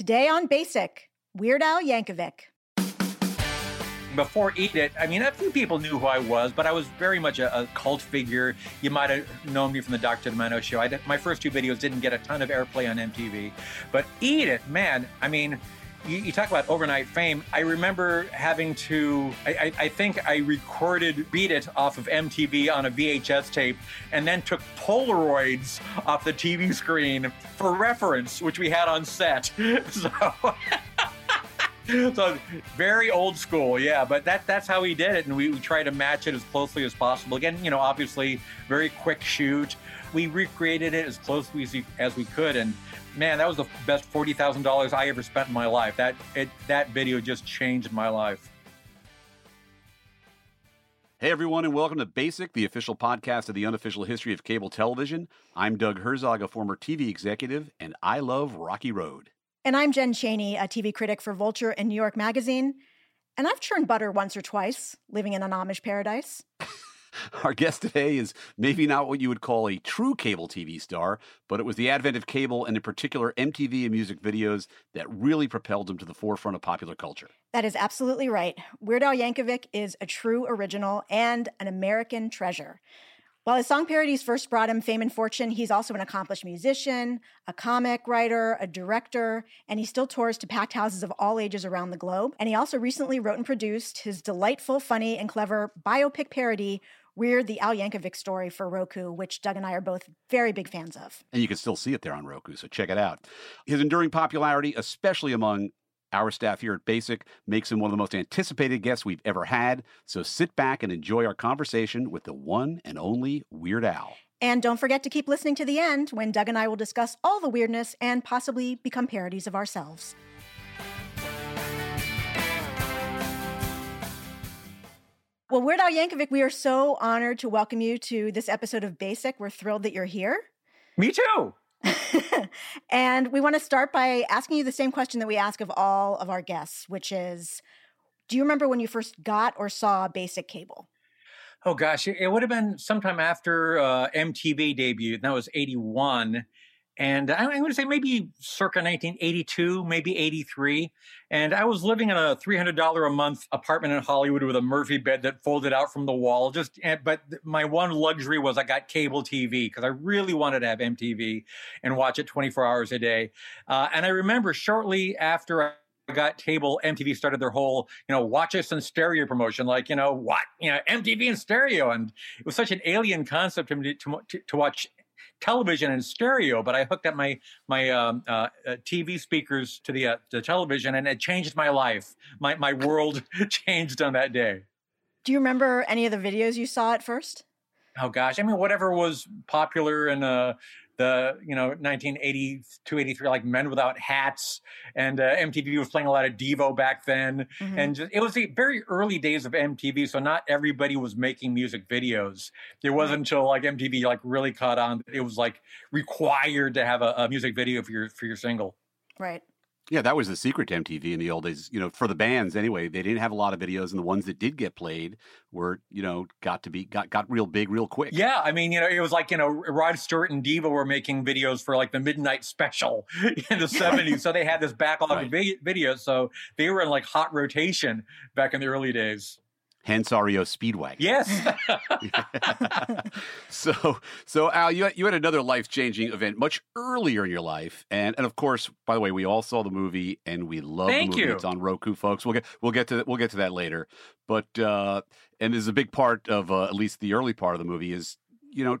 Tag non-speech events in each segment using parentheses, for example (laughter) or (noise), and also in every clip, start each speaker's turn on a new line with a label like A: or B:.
A: Today on Basic, Weird Al Yankovic.
B: Before Eat It, I mean, a few people knew who I was, but I was very much a, a cult figure. You might have known me from the Dr. Demento show. I, my first two videos didn't get a ton of airplay on MTV, but Eat It, man, I mean, you, you, talk about overnight fame. I remember having to, I, I, I, think I recorded Beat It off of MTV on a VHS tape and then took Polaroids off the TV screen for reference, which we had on set. (laughs) So. (laughs) so very old school, yeah. But that that's how he did it, and we, we try to match it as closely as possible. Again, you know, obviously very quick shoot. We recreated it as closely as we, as we could, and man, that was the best forty thousand dollars I ever spent in my life. That it that video just changed my life.
C: Hey everyone, and welcome to Basic, the official podcast of the unofficial history of cable television. I'm Doug Herzog, a former TV executive, and I love Rocky Road.
A: And I'm Jen Chaney, a TV critic for Vulture and New York Magazine. And I've churned butter once or twice, living in an Amish paradise. (laughs) (laughs)
C: Our guest today is maybe not what you would call a true cable TV star, but it was the advent of cable and in particular MTV and music videos that really propelled him to the forefront of popular culture.
A: That is absolutely right. Weird Al Yankovic is a true original and an American treasure. While his song parodies first brought him fame and fortune, he's also an accomplished musician, a comic writer, a director, and he still tours to packed houses of all ages around the globe. And he also recently wrote and produced his delightful, funny, and clever biopic parody, Weird, the Al Yankovic story for Roku, which Doug and I are both very big fans of.
C: And you can still see it there on Roku, so check it out. His enduring popularity, especially among our staff here at Basic, makes him one of the most anticipated guests we've ever had. So sit back and enjoy our conversation with the one and only Weird Al.
A: And don't forget to keep listening to the end when Doug and I will discuss all the weirdness and possibly become parodies of ourselves. Well, Weird Al Yankovic, we are so honored to welcome you to this episode of Basic. We're thrilled that you're here.
B: Me too. (laughs)
A: and we want to start by asking you the same question that we ask of all of our guests, which is Do you remember when you first got or saw basic cable?
B: Oh, gosh. It would have been sometime after uh, MTV debuted, and that was 81 and I'm going to say maybe circa 1982, maybe 83. And I was living in a $300 a month apartment in Hollywood with a Murphy bed that folded out from the wall. Just, but my one luxury was I got cable TV because I really wanted to have MTV and watch it 24 hours a day. Uh, and I remember shortly after I got cable, MTV started their whole, you know, watch us in stereo promotion. Like, you know, what, you know, MTV in stereo. And it was such an alien concept to me to, to, to watch television and stereo, but I hooked up my my um, uh, uh, TV speakers to the uh, the television, and it changed my life. My my world (laughs) changed on that day.
A: Do you remember any of the videos you saw at first?
B: Oh gosh, I mean, whatever was popular and uh, the you know 1982 83 like men without hats and uh, mtv was playing a lot of devo back then. Mm-hmm. and just, it was the very early days of mtv so not everybody was making music videos. It wasn't until like mtv like really caught on it was like required to have a, a music video for your for your single.
A: Right
C: yeah, that was the secret to MTV in the old days. You know, for the bands anyway, they didn't have a lot of videos, and the ones that did get played were, you know, got to be got got real big, real quick.
B: Yeah, I mean, you know, it was like you know, Rod Stewart and Devo were making videos for like the midnight special (laughs) in the seventies, so they had this backlog right. of videos, so they were in like hot rotation back in the early days.
C: Hence REO Speedwagon.
B: Yes. (laughs) (laughs)
C: so, so Al, you had, you had another life changing event much earlier in your life, and and of course, by the way, we all saw the movie and we love
B: Thank
C: the movie.
B: You.
C: It's on Roku, folks. We'll get we'll get to we'll get to that later. But uh, and there's a big part of uh, at least the early part of the movie is you know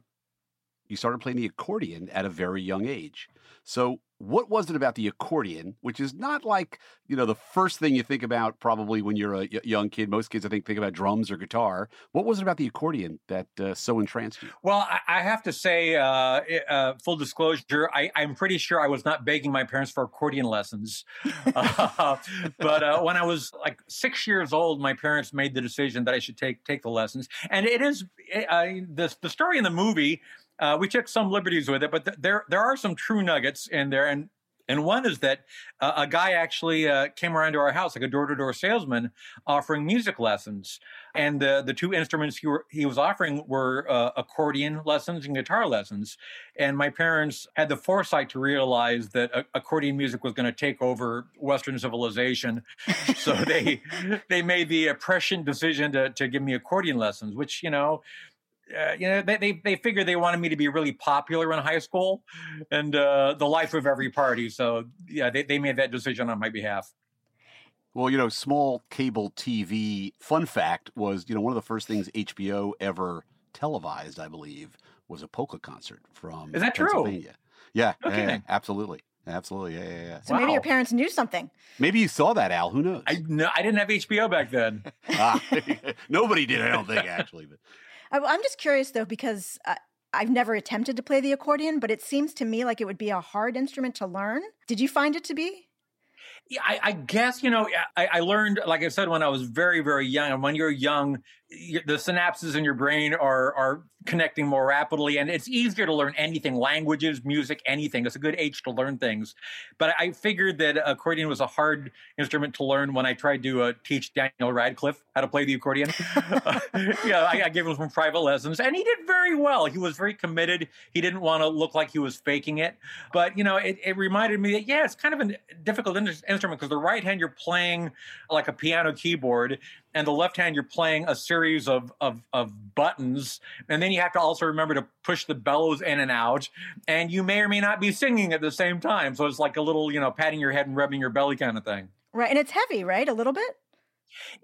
C: you started playing the accordion at a very young age. So what was it about the accordion, which is not like you know the first thing you think about probably when you're a young kid. Most kids, I think, think about drums or guitar. What was it about the accordion that uh, so entranced you?
B: Well, I, I have to say, uh, uh, full disclosure, I, am pretty sure I was not begging my parents for accordion lessons. (laughs) Uh, but uh, when I was like six years old, my parents made the decision that I should take take the lessons, and it is uh, the the story in the movie uh, we took some liberties with it, but th- there there are some true nuggets in there, and And one is that uh, a guy actually uh, came around to our house, like a door to door salesman, offering music lessons. And the, the two instruments he, were, he was offering were uh, accordion lessons and guitar lessons. And my parents had the foresight to realize that accordion music was going to take over Western civilization. so they (laughs) they made the prescient decision to, to give me accordion lessons, which, you know, uh, you know, they, they they figured they wanted me to be really popular in high school and uh, the life of every party. So yeah, they, they made that decision on my behalf.
C: Well, you know, small cable TV fun fact was, you know, one of the first things HBO ever televised, I believe, was a polka concert from
B: Is that
C: Pennsylvania.
B: true?
C: Yeah,
B: Okay.
C: yeah, yeah, absolutely. Absolutely. Yeah, yeah, yeah.
A: So maybe your parents knew something.
C: Maybe you saw that, Al. Who knows?
B: I no, I didn't have HBO back then. (laughs)
C: Ah, (laughs) nobody did, I don't think, actually. But
A: I, I'm just curious though, because uh, I've never attempted to play the accordion, but it seems to me like it would be a hard instrument to learn. Did you find it to be?
B: Yeah, I, I guess you know I, I learned, like I said, when I was very, very young. And when you're young, the synapses in your brain are are connecting more rapidly, and it's easier to learn anything, languages, music, anything. It's a good age to learn things. But I figured that accordion was a hard instrument to learn when I tried to uh, teach Daniel Radcliffe how to play the accordion. (laughs) (laughs) yeah, I, I gave him some private lessons, and he did very well. He was very committed. He didn't want to look like he was faking it. But you know, it, it reminded me that yeah, it's kind of a difficult in- instrument because the right hand you're playing like a piano keyboard, and the left hand you're playing a series of of of buttons, and then you have to also remember to push the bellows in and out, and you may or may not be singing at the same time. So it's like a little you know patting your head and rubbing your belly kind of thing.
A: Right, and it's heavy, right? A little bit.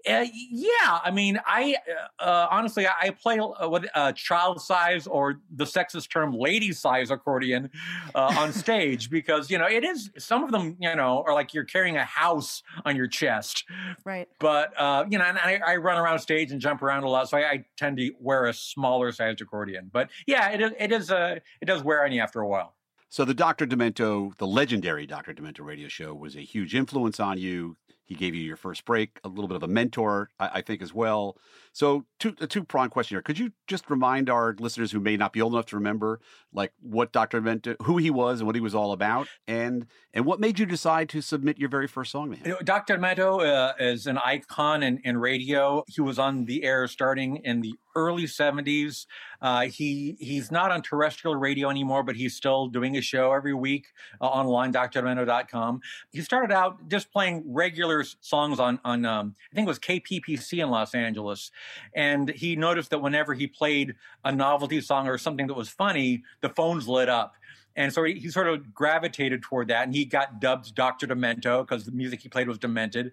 B: Uh, yeah, I mean, I uh, uh, honestly, I I play uh, what uh, child size or the sexist term lady size accordion uh, on (laughs) stage because you know it is. Some of them, you know, are like you're carrying a house on your chest.
A: Right.
B: But uh, you know, and I, I run around stage and jump around a lot, so I, I tend to wear a smaller sized accordion. But yeah, it is. It is. Uh, it does wear on you after a while.
C: So the Dr. Demento, the legendary Dr. Demento radio show was a huge influence on you. He gave you your first break, a little bit of a mentor, I, I think, as well. So, two, a two pronged question here. Could you just remind our listeners who may not be old enough to remember, like what Dr. Demento, who he was and what he was all about, and and what made you decide to submit your very first song to him?
B: You know, Dr. Demento uh, is an icon in, in radio. He was on the air starting in the early 70s. Uh, he he's not on terrestrial radio anymore, but he's still doing a show every week uh, online, drdemento.com. He started out just playing regular songs on on um, I think it was KPPC in Los Angeles, and he noticed that whenever he played a novelty song or something that was funny, the phones lit up. And so he, he sort of gravitated toward that, and he got dubbed Dr. Demento because the music he played was demented.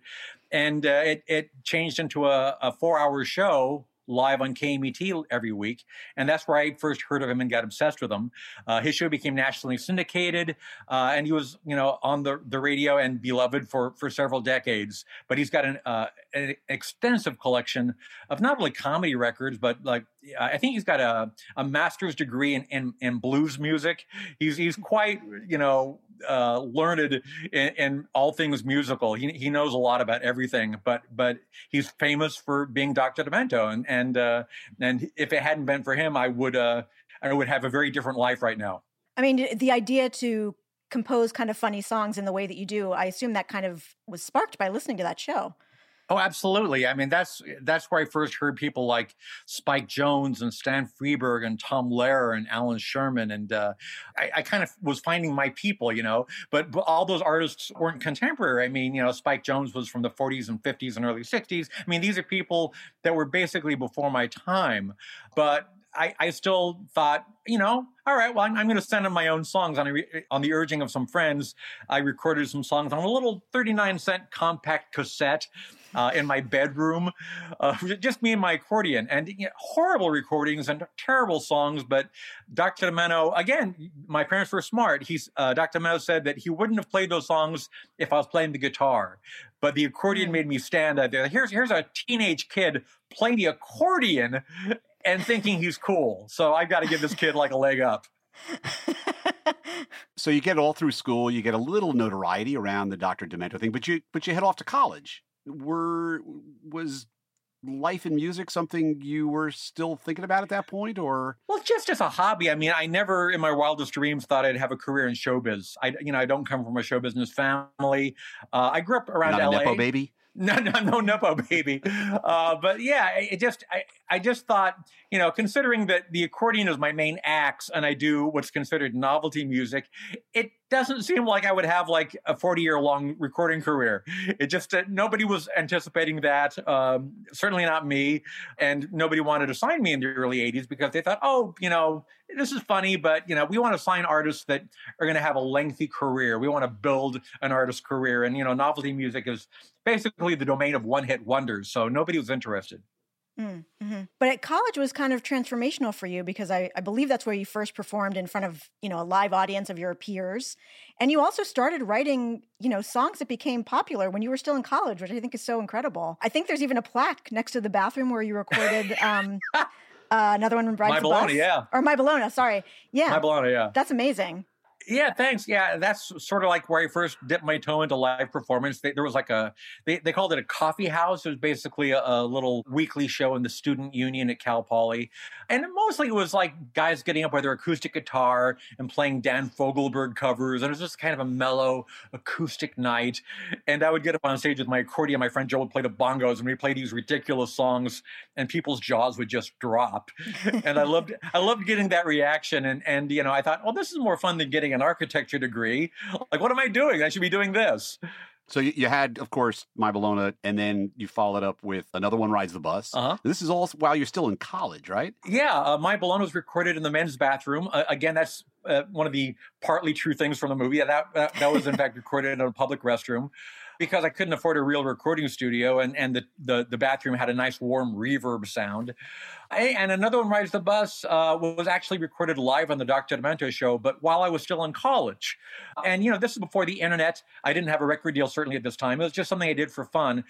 B: And uh, it, it changed into a, a four hour show live on KMET every week. And that's where I first heard of him and got obsessed with him. Uh, his show became nationally syndicated, uh, and he was, you know, on the, the radio and beloved for, for several decades. But he's got an, uh, an extensive collection of not only comedy records, but like, I think he's got a, a master's degree in, in, in blues music. He's, he's quite, you know, uh, learned in, in all things musical. He, he knows a lot about everything, but but he's famous for being Dr. Demento, and and uh, and if it hadn't been for him, I would uh, I would have a very different life right now.
A: I mean, the idea to compose kind of funny songs in the way that you do, I assume that kind of was sparked by listening to that show.
B: Oh, absolutely. I mean, that's that's where I first heard people like Spike Jones and Stan Freberg and Tom Lehrer and Allan Sherman, and uh, I, I kind of was finding my people, you know. But, but all those artists weren't contemporary. I mean, you know, Spike Jones was from the 40s and 50s and early 60s. I mean, these are people that were basically before my time, but. I, I still thought, you know, all right, well, I'm, I'm going to send in my own songs on, re- on the urging of some friends. I recorded some songs on a little 39 cent compact cassette uh, in my bedroom, uh, (laughs) just me and my accordion, and you know, horrible recordings and terrible songs. But Dr. Demento, again, my parents were smart. He's uh, Dr. Demento said that he wouldn't have played those songs if I was playing the guitar, but the accordion made me stand out there. Here's here's a teenage kid playing the accordion and thinking he's cool. So I've got to give this kid like a leg up. (laughs)
C: So you get all through school, you get a little notoriety around the Dr. Demento thing, but you but you head off to college. Were was life and music something you were still thinking about at that point, or
B: well, just as a hobby. I mean, I never, in my wildest dreams, thought I'd have a career in showbiz. I, you know, I don't come from a show business family. Uh, I grew up around
C: not
B: LA.
C: nepo baby? (laughs)
B: No, no, no, nepo baby. Uh, but yeah, it just, I, I just thought, you know, considering that the accordion is my main axe and I do what's considered novelty music, it doesn't seem like I would have like a 40 year long recording career. It just, uh, nobody was anticipating that. Um, certainly not me. And nobody wanted to sign me in the early 80s because they thought, oh, you know, this is funny, but you know, we want to sign artists that are going to have a lengthy career. We want to build an artist's career. And, you know, novelty music is basically the domain of one hit wonders. So nobody was interested.
A: Mm-hmm. But at college was kind of transformational for you because I, I believe that's where you first performed in front of you know a live audience of your peers, and you also started writing you know songs that became popular when you were still in college, which I think is so incredible. I think there's even a plaque next to the bathroom where you recorded (laughs) um, uh, another one, Rides
B: My Bologna,
A: Bus,
B: yeah.
A: or My Bologna. Sorry, yeah,
B: My Bologna, yeah.
A: that's amazing.
B: Yeah, thanks. Yeah, that's sort of like where I first dipped my toe into live performance. They, there was like a, they, they called it a coffee house. It was basically a, a, little weekly show in the student union at Cal Poly. And mostly it was like guys getting up with their acoustic guitar and playing Dan Fogelberg covers. And it was just kind of a mellow acoustic night. And I would get up on stage with my accordion. My friend Joe would play the bongos and we play these ridiculous songs and people's jaws would just drop. (laughs) and I loved, I loved getting that reaction. And, and, you know, I thought, well, this is more fun than getting an architecture degree. Like, what am I doing? I should be doing this.
C: So you had, of course, My Bologna, and then you followed up with another one, Rides the Bus.
B: Uh-huh.
C: This is all while you're still in college, right?
B: Yeah, uh, My Bologna was recorded in the men's bathroom. Uh, again, that's uh, one of the partly true things from the movie. Yeah, that, that, that was in (laughs) fact recorded in a public restroom because I couldn't afford a real recording studio, and and the the, the bathroom had a nice warm reverb sound. I, and another one, Rides the Bus, uh, was actually recorded live on the Dr. Demento show, but while I was still in college. And you know, this is before the internet. I didn't have a record deal certainly at this time. It was just something I did for fun.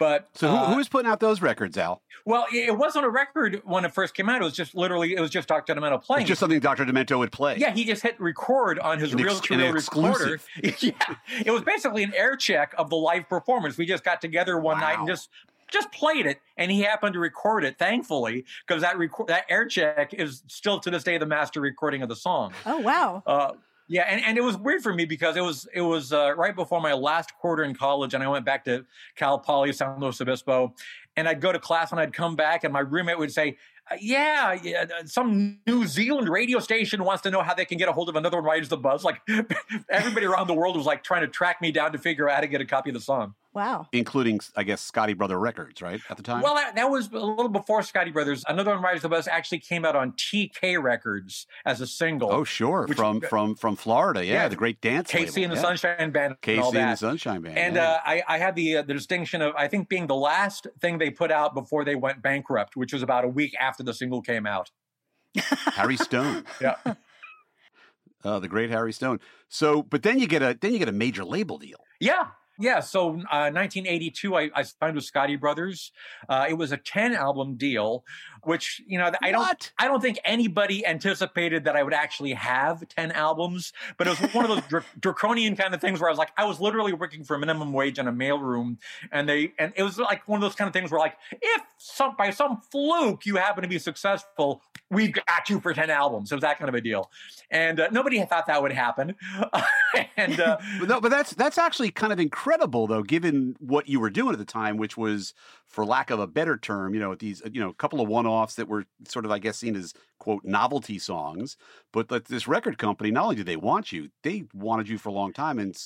B: But
C: so, who,
B: uh,
C: who was putting out those records, Al?
B: Well, it wasn't a record when it first came out. It was just literally, it was just Dr. Demento playing.
C: It's just something Dr. Demento would play.
B: Yeah, he just hit record on his
C: An
B: real
C: ex-
B: to
C: an
B: real recorder.
C: exclusive. (laughs)
B: yeah, it was basically an air check of the live performance. We just got together one night and just just played it, and he happened to record it. Thankfully, because that record that air check is still to this day the master recording of the song.
A: Oh wow,
B: Uh, yeah, and, and it was weird for me because it was it was uh, right before my last quarter in college, and I went back to Cal Poly San Luis Obispo, and I'd go to class and I'd come back, and my roommate would say, uh, "Yeah, yeah, some New Zealand radio station wants to know how they can get a hold of another one rides the bus." Like (laughs) everybody around the world was like trying to track me down to figure out how to get a copy of the song.
A: Wow.
C: Including, I guess, Scotti Brother Records, right? At the time?
B: Well, that, that was a little before Scotti Brothers. Another one rides the bus actually came out on TK Records as a single.
C: oh, sure.
B: which-
C: from from from Florida. Yeah,
B: Yeah,
C: the great dance
B: KC and the
C: yeah.
B: Sunshine Band. and
C: KC
B: all
C: and the Sunshine Band.
B: And
C: yeah.
B: uh, I, I had the uh, the distinction of I think being the last thing they put out before they went bankrupt, which was about a week after the single came out. (laughs) (laughs)
C: Henry Stone.
B: Yeah,
C: Uh, the great Henry Stone. So, but then you get a then you get a major label deal.
B: yeah, yeah. So, uh, 1982, I, I signed with Scotti Brothers. Uh, it was a 10 album deal, which you know I don't
C: What?
B: I don't think anybody anticipated that I would actually have 10 albums, but it was one of those (laughs) dra- draconian kind of things where I was like, I was literally working for minimum wage in a mailroom. And they, and it was like one of those kind of things where like, if some, by some fluke you happen to be successful, we've got you for 10 albums. It was that kind of a deal. And uh, nobody thought that would happen. (laughs) and, uh, (laughs)
C: But no, but that's that's actually kind of incredible though, given what you were doing at the time, which was, for lack of a better term, you know, these uh, you know, a couple of one-offs that were sort of, I guess, seen as quote novelty songs. But this record company, not only did they want you, they wanted you for a long time, and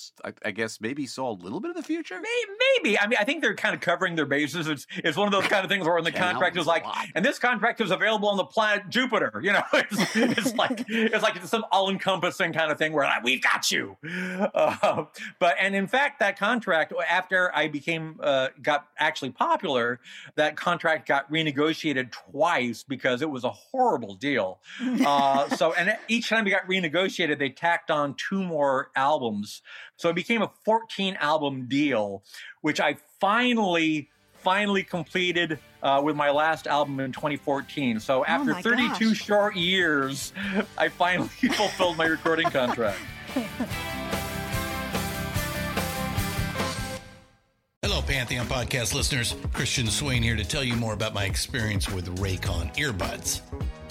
C: I guess maybe saw a little bit of the future.
B: May- Maybe. I mean, I think they're kind of covering their bases. It's it's one of those (laughs) kind of things where in the contract is like,
C: is a lot.
B: and this contract is available on the planet Jupiter. You know, (laughs) it's, it's (laughs) like it's like it's some all encompassing kind of thing where like, we've got you. Uh, but and in fact, that contract after I became uh, got actually popular, that contract got renegotiated twice because it was a horrible deal. (laughs) Uh, so and each time it got renegotiated, they tacked on two more albums. So it became a 14 album deal, which I finally finally completed uh, with my last album in 2014. So after
A: my
B: 32
A: gosh.
B: short years, I finally (laughs) fulfilled my recording contract.
D: Hello, Pantheon podcast listeners. Christian Swain here to tell you more about my experience with Raycon earbuds.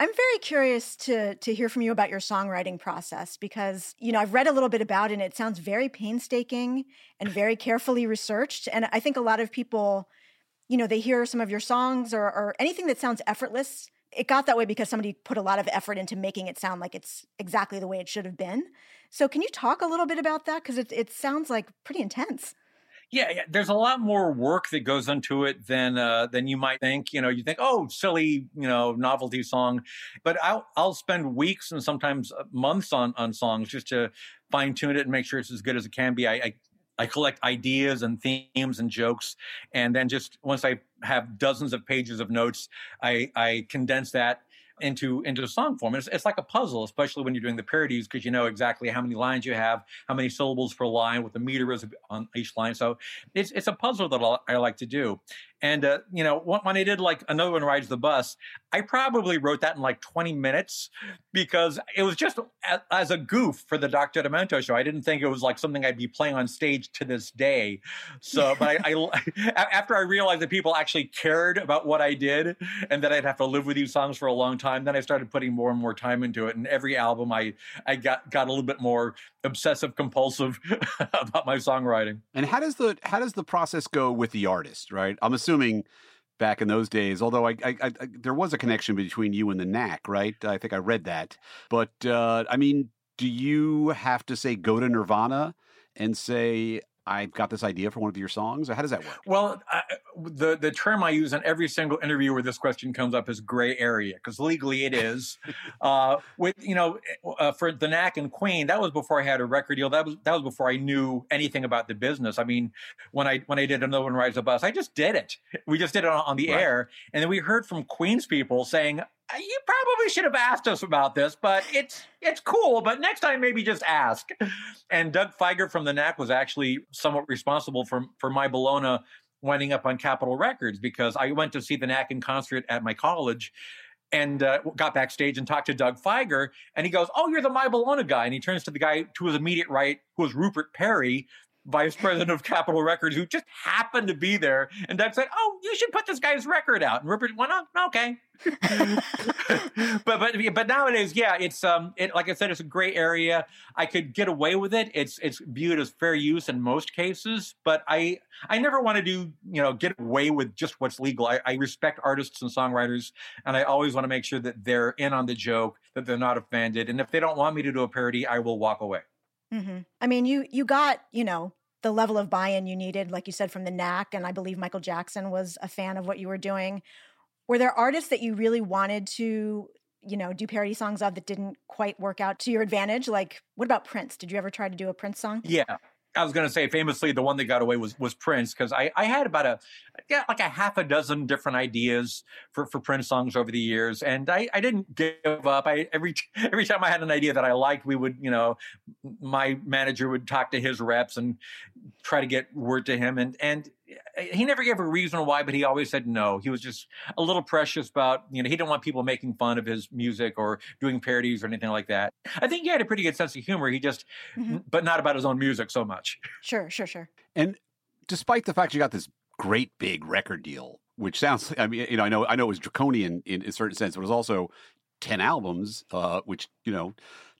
A: I'm very curious to to hear from you about your songwriting process because you know I've read a little bit about it and it sounds very painstaking and very carefully researched. And I think a lot of people you know they hear some of your songs or, or anything that sounds effortless it got that way because somebody put a lot of effort into making it sound like it's exactly the way it should have been. So can you talk a little bit about that? Because it, it sounds like pretty intense
B: yeah, yeah, there's a lot more work that goes into it than uh, than you might think. You know, you think, oh, silly, you know, novelty song, but I'll I'll spend weeks and sometimes uh, months on on songs just to fine tune it and make sure it's as good as it can be. I, I I collect ideas and themes and jokes, and then just once I have dozens of pages of notes, I I condense that into into song form. It's, it's like a puzzle, especially when you're doing the parodies, because you know exactly how many lines you have, how many syllables per line, what the meter is on each line. So it's it's a puzzle that I like to do. And uh, you know, when I did like another one rides the bus, I probably wrote that in like 20 minutes because it was just as, as a goof for the Dr. Demento show. I didn't think it was like something I'd be playing on stage to this day. So, (laughs) but I, I after I realized that people actually cared about what I did and that I'd have to live with these songs for a long time, then I started putting more and more time into it. And every album, I I got got a little bit more obsessive compulsive (laughs) about my songwriting.
C: And how does the how does the process go with the artist? Right, I'm assuming back in those days. Although I, I, I, there was a connection between you and the Knack, right? I think I read that. But uh, I mean, do you have to say go to Nirvana and say I've got this idea for one of your songs? How does that work?
B: Well, I, the the term I use in every single interview where this question comes up is gray area because legally it is. (laughs) uh, with you know, uh, for the Knack and Queen, that was before I had a record deal. That was that was before I knew anything about the business. I mean, when I when I did another one rides the bus, I just did it. We just did it on, on the right. air, and then we heard from Queen's people saying, you probably should have asked us about this, but it's it's cool. But next time, maybe just ask. And Doug Fieger from the Knack was actually somewhat responsible for for my Bologna winding up on Capitol Records because I went to see the Knack in concert at my college. And uh, got backstage and talked to Doug Fieger, and he goes, "Oh, you're the My Bologna guy." And he turns to the guy to his immediate right, who was Rupert Perry, vice president of Capitol Records who just happened to be there. And Doug said, "Oh, you should put this guy's record out." And Rupert went, "Oh, okay." (laughs) but but but nowadays, yeah, it's um, it like I said, it's a gray area. I could get away with it. It's it's viewed as fair use in most cases, but I I never want to do you know get away with just what's legal. I, I respect artists and songwriters, and I always want to make sure that they're in on the joke, that they're not offended, and if they don't want me to do a parody, I will walk away.
A: Mm-hmm. I mean, you you got you know the level of buy-in you needed, like you said, from the Knack, and I believe Michael Jackson was a fan of what you were doing. Were there artists that you really wanted to, you know, do parody songs of that didn't quite work out to your advantage? Like, what about Prince? Did you ever try to do a Prince song?
B: Yeah, I was going to say famously the one that got away was was Prince because I I had about a yeah like a half a dozen different ideas for for Prince songs over the years and I I didn't give up. I every (laughs) every time I had an idea that I liked, we would you know my manager would talk to his reps and try to get word to him and and he never gave a reason why, but he always said no. He was just a little precious about, you know, he didn't want people making fun of his music or doing parodies or anything like that. I think he had a pretty good sense of humor. He just, mm-hmm. but not about his own music so much.
A: Sure, sure, sure.
C: And despite the fact you got this great big record deal, which sounds, I mean, you know, I know, I know it was draconian in, in a certain sense, but it was also 10 albums, uh, which, you know,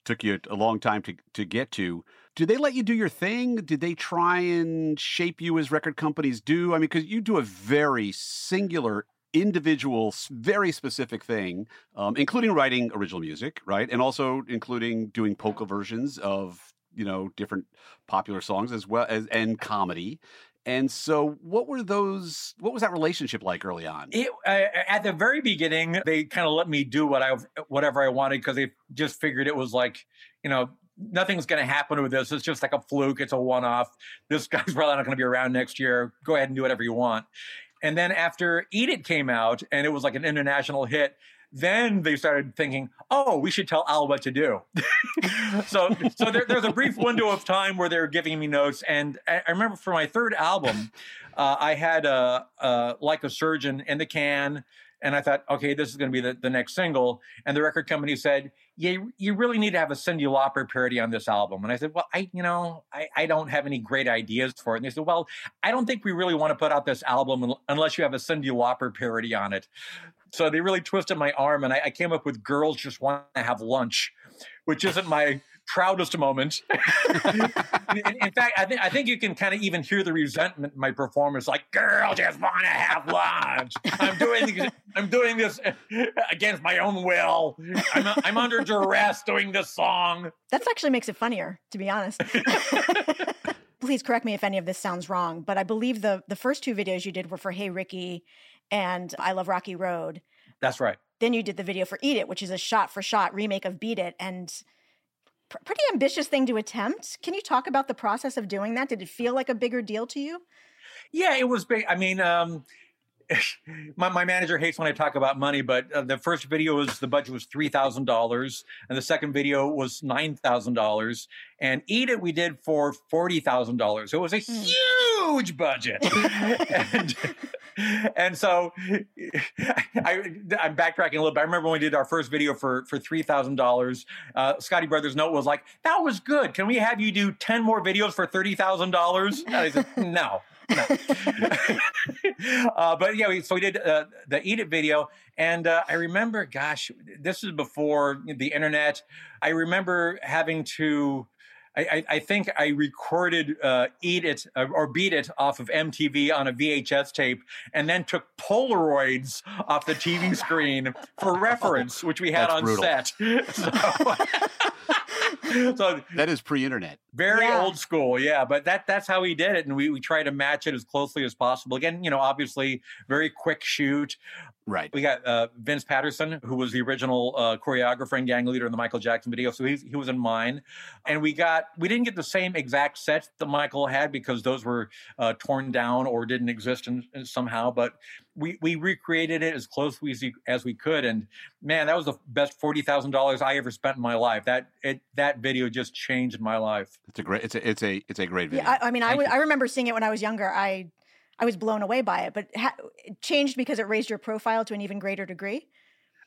C: took you a long time to, to get to did they let you do your thing? Did they try and shape you as record companies do? I mean, because you do a very singular, individual, very specific thing, um, including writing original music, right? And also including doing polka versions of you know different popular songs as well as and comedy. And so, what were those? What was that relationship like early on?
B: It, uh, at the very beginning, they kind of let me do what I whatever I wanted because they just figured it was like you know nothing's going to happen with this. It's just like a fluke. It's a one off. This guy's (laughs) probably not going to be around next year. Go ahead and do whatever you want. And then after Eat It came out and it was like an international hit, then they started thinking, oh, we should tell Al what to do. (laughs) so so there, there's a brief window of time where they were giving me notes. And I, I remember for my third album, uh, I had a, a, Like a Surgeon in the can. And I thought, okay, this is going to be the, the next single. And the record company said, yeah, you really need to have a Cyndi Lauper parody on this album. And I said, well, I, you know, I, I don't have any great ideas for it. And they said, well, I don't think we really want to put out this album unless you have a Cyndi Lauper parody on it. So they really twisted my arm, and I, I came up with "Girls Just Want to Have Lunch," which isn't my proudest moment. in, in, fact, I think I think you can kind of even hear the resentment in my performance. Like, girl, just want to have lunch. I'm doing I'm doing this against my own will. I'm I'm under duress doing this song.
A: That actually makes it funnier, to be honest. (laughs) Please correct me if any of this sounds wrong, but I believe the the first two videos you did were for Hey Ricky and I Love Rocky Road.
B: That's right.
A: Then you did the video for Eat It, which is a shot for shot remake of Beat It and pr- pretty ambitious thing to attempt. Can you talk about the process of doing that? Did it feel like a bigger deal to you?
B: Yeah, it was big. I mean, um, (laughs) my, my manager hates when I talk about money, but uh, the first video was the budget was three thousand dollars, and the second video was nine thousand dollars. And Eat It we did for forty thousand dollars. So it was a mm. huge budget, (laughs) and and so I, am backtracking a little bit. I remember when we did our first video for for three thousand uh, dollars. Scotti Brothers note was like, "That was good. Can we have you do ten more videos for thirty thousand dollars?" I said, "No." no. (laughs) uh, but yeah, we, so we did uh, the Eat It video, and uh, I remember, gosh, this is before the internet. I remember having to I, I, think I recorded uh, "Eat It" uh, or "Beat It" off of MTV on a VHS tape, and then took Polaroids off the TV (laughs) screen for reference, which we had That's on brutal. set. (laughs)
C: So, (laughs) so, that is pre-internet.
B: Very yeah. old school, yeah. But that that's how we did it, and we we try to match it as closely as possible. Again, you know, obviously very quick shoot.
C: Right.
B: We got uh, Vince Paterson, who was the original uh, choreographer and gang leader in the Michael Jackson video. So he, he was in mine. And we got, we didn't get the same exact sets that Michael had because those were uh, torn down or didn't exist in, in somehow. But we, we recreated it as close as we, as we could. And man, that was the best $40,000 I ever spent in my life. That, it, that video just changed my life.
C: It's a great, it's a, it's a, it's a great video.
A: Yeah, I, I mean, I, w- I remember seeing it when I was younger. I, I was blown away by it, but ha- it changed because it raised your profile to an even greater degree.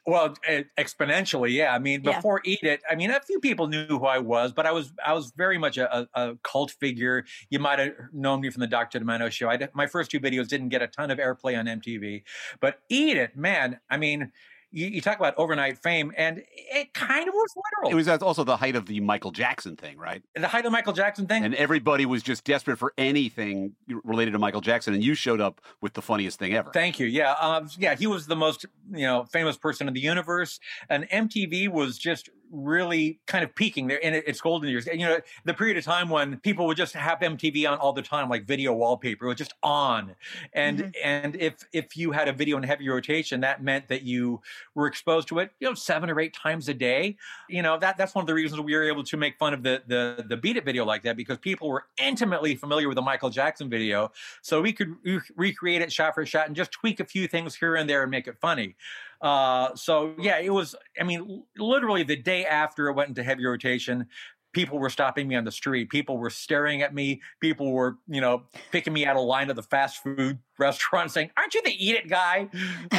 B: Well, exponentially, yeah. I mean,
A: Yeah.
B: before Eat It, I mean, a few people knew who I was, but I was I was very much a, a, cult figure. You might have known me from the Dr. Demento show. I my first two videos didn't get a ton of airplay on MTV, but Eat It, man. I mean, you, you talk about overnight fame, and it kind of was literal.
C: It was also the height of the Michael Jackson thing, right?
B: the height of the Michael Jackson thing.
C: And everybody was just desperate for anything related to Michael Jackson, and you showed up with the funniest thing ever.
B: Thank you. Yeah, um, yeah, he was the most you know famous person in the universe, and MTV was just really kind of peaking there in its golden years. And, you know, the period of time when people would just have MTV on all the time, like video wallpaper, it was just on. And
A: Mhm.
B: and if if you had a video in heavy rotation, that meant that you were exposed to it, you know, seven or eight times a day. You know, that that's one of the reasons we were able to make fun of the the the Beat It video like that because people were intimately familiar with the Michael Jackson video, so we could re- recreate it shot for shot and just tweak a few things here and there and make it funny. Uh, so yeah, it was. I mean, literally the day after it went into heavy rotation, people were stopping me on the street. People were staring at me. People were, you know, picking me out of line of the fast food (laughs) restaurant, saying, "Aren't you the Eat It guy?"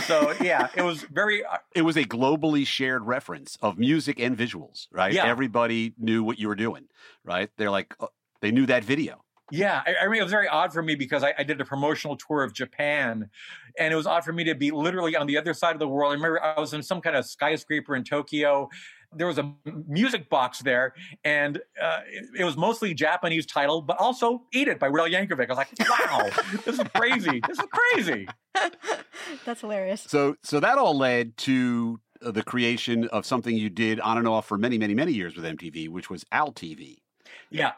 B: So yeah, it was very. Uh,
C: It was a globally shared reference of music and visuals, right?
B: Yeah.
C: Everybody knew what you were doing, right? They're like, uh, they knew that video.
B: Yeah, I, I mean, it was very odd for me because I, I did a promotional tour of Japan, and it was odd for me to be literally on the other side of the world. I remember I was in some kind of skyscraper in Tokyo. There was a music box there, and uh, it, it was mostly Japanese title, but also "Eat It" by Will Yankovic. I was like, "Wow, (laughs) this is crazy! This is crazy!" (laughs)
A: That's hilarious.
C: So, so that all led to uh, the creation of something you did on and off for many, many, many years with MTV, which was Al TV.
B: Yeah,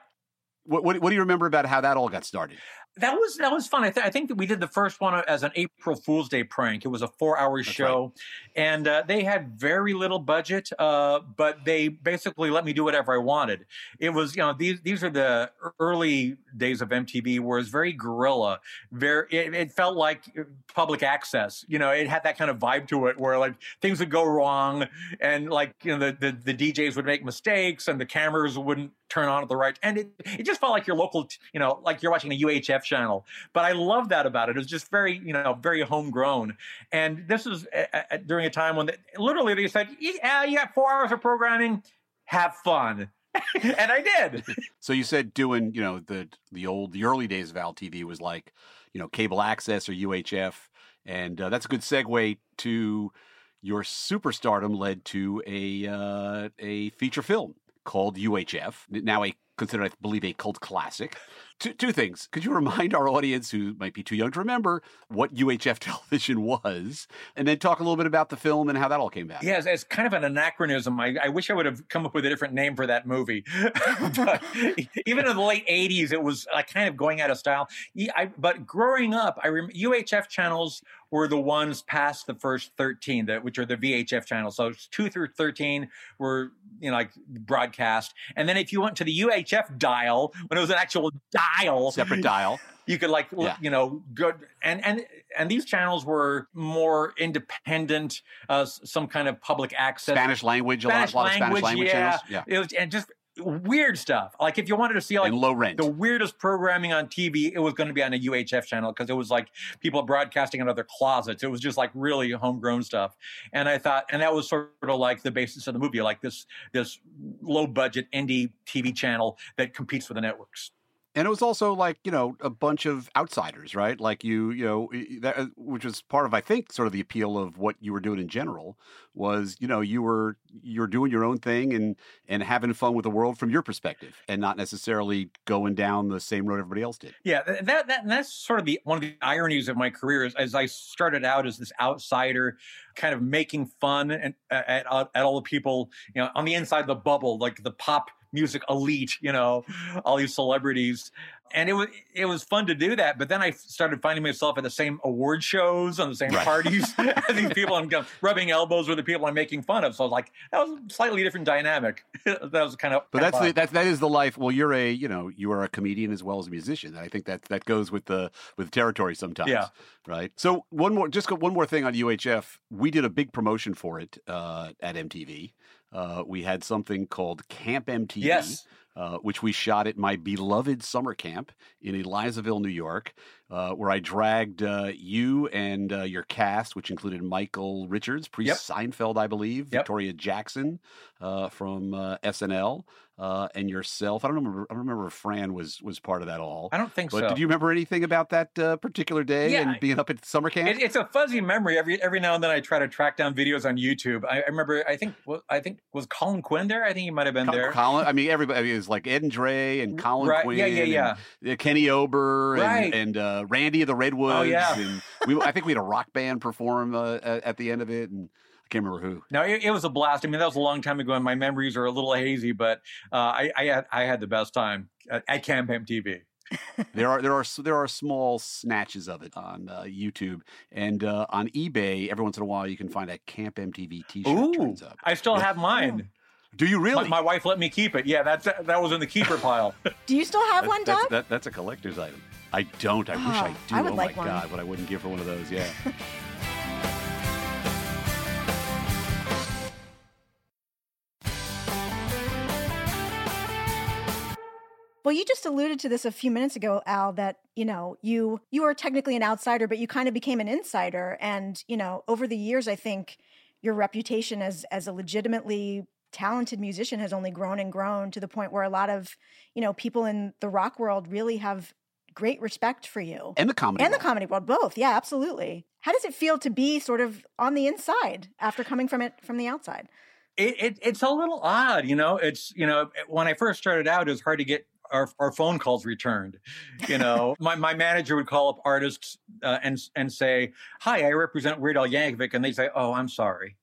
C: What, what, what do you remember about how that all got started?
B: That was that was fun. I, th- I think that we did the first one as an April Fool's Day prank. It was a four-hour show, and uh, they had very little budget, uh, but they basically let me do whatever I wanted. It was, you know, these these are the early days of MTV, where it's very guerrilla. Very, it, it felt like public access. You know, it had that kind of vibe to it, where like things would go wrong, and like you know the the, the DJs would make mistakes, and the cameras wouldn't turn on at the right and it, it just felt like your local you know like you're watching a UHF channel. But I love that about it. It was just very you know very homegrown. And this is uh, uh, during a time when they, literally they said yeah you got four hours of programming? Have fun. (laughs) And I did.
C: So you said doing, you know, the the old, the early days of Al TV was like, you know, cable access or UHF, and uh, that's a good segue to your superstardom led to a uh, a feature film called UHF, now a considered, I believe, a cult classic. Two, two things. Could you remind our audience who might be too young to remember what UHF (laughs) television was, and then talk a little bit about the film and how that all came about?
B: Yeah, it's, kind of an anachronism. I, I wish I would have come up with a different name for that movie. (laughs) but (laughs) even in the late '80s, it was like kind of going out of style. I, but growing up, I rem- UHF channels were the ones past the first 13, that which are the VHF channels. So two through 13 were you know like broadcast, and then if you went to the UHF dial when it was an actual dial,
C: Separate dial.
B: you could like
C: Yeah.
B: you know good and and and these channels were more independent uh some kind of public access
C: Spanish language, a lot, a lot of Spanish language
B: yeah.
C: channels. Yeah.
B: it was and just weird stuff like if you wanted to see like
C: and low rent.
B: the weirdest programming on TV, it was going to be on a UHF channel because it was like people broadcasting out of their closets. It was just like really homegrown stuff. And I thought, and that was sort of like the basis of the movie, like this this low budget indie TV channel that competes with the networks.
C: And it was also like you know a bunch of outsiders right? Like you you know that uh, which was part of i think sort of the appeal of what you were doing in general was you know you were you're doing your own thing and and having fun with the world from your perspective and not necessarily going down the same road everybody else did.
B: Yeah, that, that that's sort of the one of the ironies of my career is as I started out as this outsider, kind of making fun and at, at, at all the people you know on the inside the bubble, like the pop music elite, you know, all these celebrities. And it was it was fun to do that, but then I started finding myself at the same award shows on the same
C: Right.
B: parties (laughs) (laughs) as these people. I'm rubbing elbows with the people I'm making fun of. So I was like, that was a slightly different dynamic. (laughs) that was kind of.
C: but that's the, that that is the life well you're a you know you are a comedian as well as a musician i think that that goes with the with territory sometimes
B: Yeah.
C: right so one more just one more thing on uhf we did a big promotion for it uh, at mtv uh, we had something called camp mtv
B: Yes.
C: uh, which we shot at my beloved summer camp in Elizaville, New York, uh, where I dragged uh, you and uh, your cast, which included Michael Richards, Priest
B: Yep.
C: Seinfeld, I believe,
B: Yep.
C: Victoria Jackson uh, from uh, SNL, uh, and yourself. I don't remember. I don't remember if Fran was was part of that all.
B: I don't think
C: But
B: so.
C: did you remember anything about that uh, particular day
B: Yeah,
C: and being up at summer camp?
B: It, it's a fuzzy memory. Every every now and then, I try to track down videos on YouTube. I, I remember. I think. well, I think was Colin Quinn there. I think he might have been there.
C: Colin, I mean, everybody I mean, it was like Ed and Dre and Colin
B: right?
C: Quinn.
B: Yeah, yeah, yeah.
C: and, uh, Kenny Ober and,
B: Right. Oh,
C: and uh, Randy of the Redwoods.
B: Oh, yeah.
C: And we, (laughs) I think we had a rock band perform uh, at the end of it, and I can't remember who.
B: No, it, it was a blast. I mean, that was a long time ago, and my memories are a little hazy. But uh, I, I had I had the best time at, at Camp MTV. (laughs)
C: There are there are there are small snatches of it on uh, YouTube and uh, on eBay. Every once in a while, you can find a Camp MTV T-shirt
B: Ooh,
C: turns up.
B: I still have mine.
C: Do you
B: My,
C: really?
B: my wife let me keep it. Yeah, that's that was in the keeper pile. (laughs) (laughs)
A: Do you still have
C: That-
A: one,
C: that's,
A: Doug?
C: that, that's a collector's item. I don't. I wish I
A: Oh,
C: do.
A: I would
C: oh
A: like
C: my
A: one.
C: god, but I wouldn't give for one of those. Yeah.
A: Well, you just alluded to this a few minutes ago, Al, that, you know, you you are technically an outsider, but you kind of became an insider. And, you know, over the years, I think your reputation as as a legitimately talented musician has only grown and grown to the point where a lot of, you know, people in the rock world really have great respect for you.
C: and the comedy.
A: And the
C: world.
A: comedy world, both. Yeah, absolutely. How does it feel to be sort of on the inside after coming from it from the outside?
B: it, it it's a little odd, you know. It's you know when I first started out, it was hard to get our, our phone calls returned. You know, (laughs) my, my manager would call up artists uh, and and say, "Hi, I represent Weird Al Yankovic," and they say, "Oh, I'm sorry."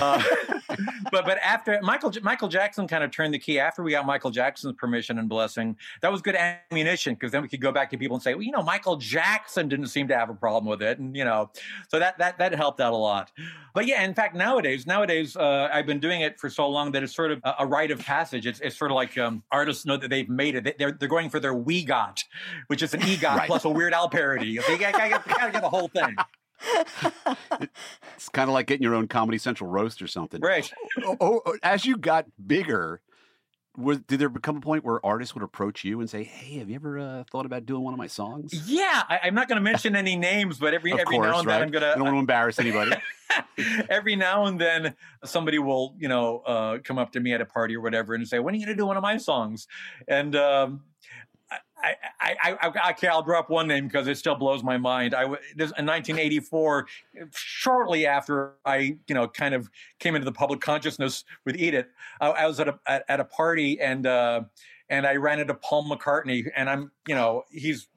B: Uh, (laughs) but but after Michael Michael Jackson kind of turned the key after we got Michael Jackson's permission and blessing, that was good ammunition because then we could go back to people and say, well, you know, Michael Jackson didn't seem to have a problem with it, and you know, so that that that helped out a lot. But yeah, in fact, nowadays nowadays uh, I've been doing it for so long that it's sort of a, a rite of passage. It's it's sort of like um, artists know that they've made it. They- They're they're going for their we got, which is an EGOT
C: Right.
B: plus a Weird Al parody. They got to get the whole thing
C: It's kind of like getting your own Comedy Central roast or something.
B: right.
C: Oh, oh, oh, as you got bigger, was did there become a point where artists would approach you and say, "Hey, have you ever uh, thought about doing one of my songs?"
B: Yeah, I, I'm not going to mention any (laughs) names, but every every
C: course,
B: now and
C: right?
B: then I'm going to.
C: I don't want to embarrass anybody. (laughs)
B: every now and then somebody will you know uh, come up to me at a party or whatever and say, "When are you going to do one of my songs?" And um, I, I, I, I, okay, I'll drop one name because it still blows my mind. I w- this, in 1984, shortly after I, you know, kind of came into the public consciousness with "Eat It," I, I was at a at, at a party and uh, and I ran into Paul McCartney, and I'm, you know, he's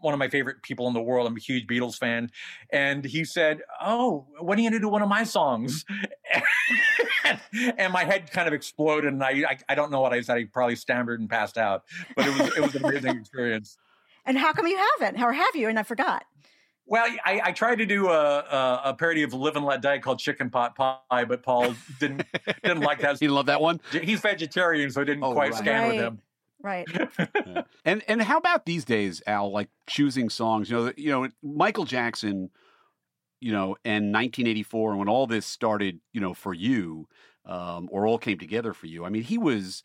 B: one of my favorite people in the world. I'm a huge Beatles fan, and he said, "Oh, when are you going to do one of my songs?" (laughs) (laughs) and my head kind of exploded, and I, I I don't know what I said. I probably stammered and passed out, but it was it was an amazing experience. (laughs)
A: And how come you haven't? How have you? And I forgot.
B: Well, I, I tried to do a, a, a parody of Live and Let Die called Chicken Pot Pie, but Paul didn't didn't like that. (laughs)
C: you love that one.
B: He's vegetarian, so it didn't
C: Oh,
B: quite
C: right.
B: scan with him.
A: Right.
C: And and how about these days, Al? Like choosing songs. You know, you know, Michael Jackson. You know, and 1984, and when all this started, you know, for you, um, or all came together for you. I mean, he was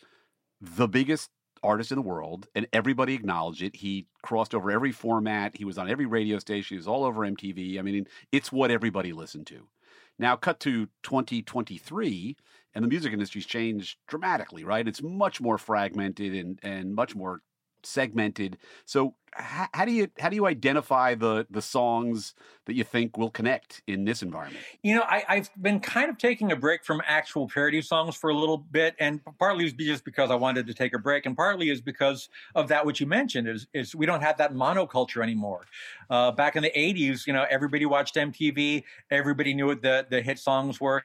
C: the biggest artist in the world, and everybody acknowledged it. He crossed over every format. He was on every radio station. He was all over MTV. I mean, it's what everybody listened to. Now, cut to 2023, and the music industry's changed dramatically, right? It's much more fragmented and and much more segmented. So, how, how do you how do you identify the the songs that you think will connect in this environment?
B: You know, I, I've been kind of taking a break from actual parody songs for a little bit, and partly is just because I wanted to take a break, and partly is because of that which you mentioned is is we don't have that monoculture anymore. Uh, back in the '80s, you know, everybody watched MTV, everybody knew what the the hit songs were,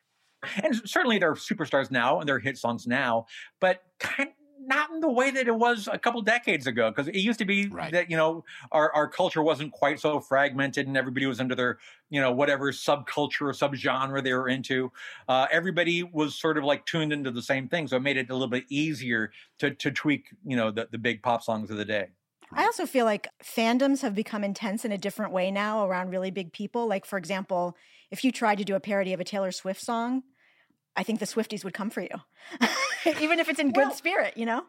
B: and certainly there are superstars now and there are hit songs now, but kind not in the way that it was a couple decades ago because it used to be
C: Right.
B: that you know our, our culture wasn't quite so fragmented and everybody was into their you know whatever subculture or subgenre they were into uh, everybody was sort of like tuned into the same thing so it made it a little bit easier to to tweak you know the, the big pop songs of the day
A: I also feel like fandoms have become intense in a different way now around really big people. Like, for example, if you tried to do a parody of a Taylor Swift song, I think the Swifties would come for you, (laughs) even if it's in good
B: Well-
A: spirit, you know?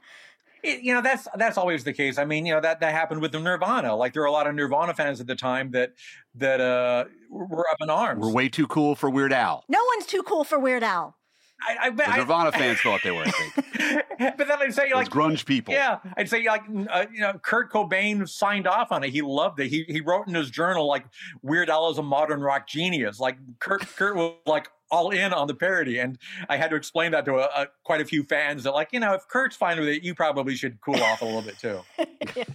B: It, you know, that's that's always the case. I mean, you know that that happened with the Nirvana. Like there were a lot of Nirvana fans at the time that that uh, were up in arms.
C: We're way too cool for Weird Al.
A: No one's too cool for Weird Al.
B: I, I,
C: The
B: I,
C: Nirvana fans thought they were. I think (laughs)
B: but then I'd say
C: Those
B: like
C: grunge people.
B: Yeah, I'd say like uh, you know Kurt Cobain signed off on it. He loved it. He he wrote in his journal like Weird Al is a modern rock genius. Like Kurt Kurt was like all in on the parody, and I had to explain that to a, a, quite a few fans that like you know if Kurt's fine with it, you probably should cool off a little bit too. (laughs)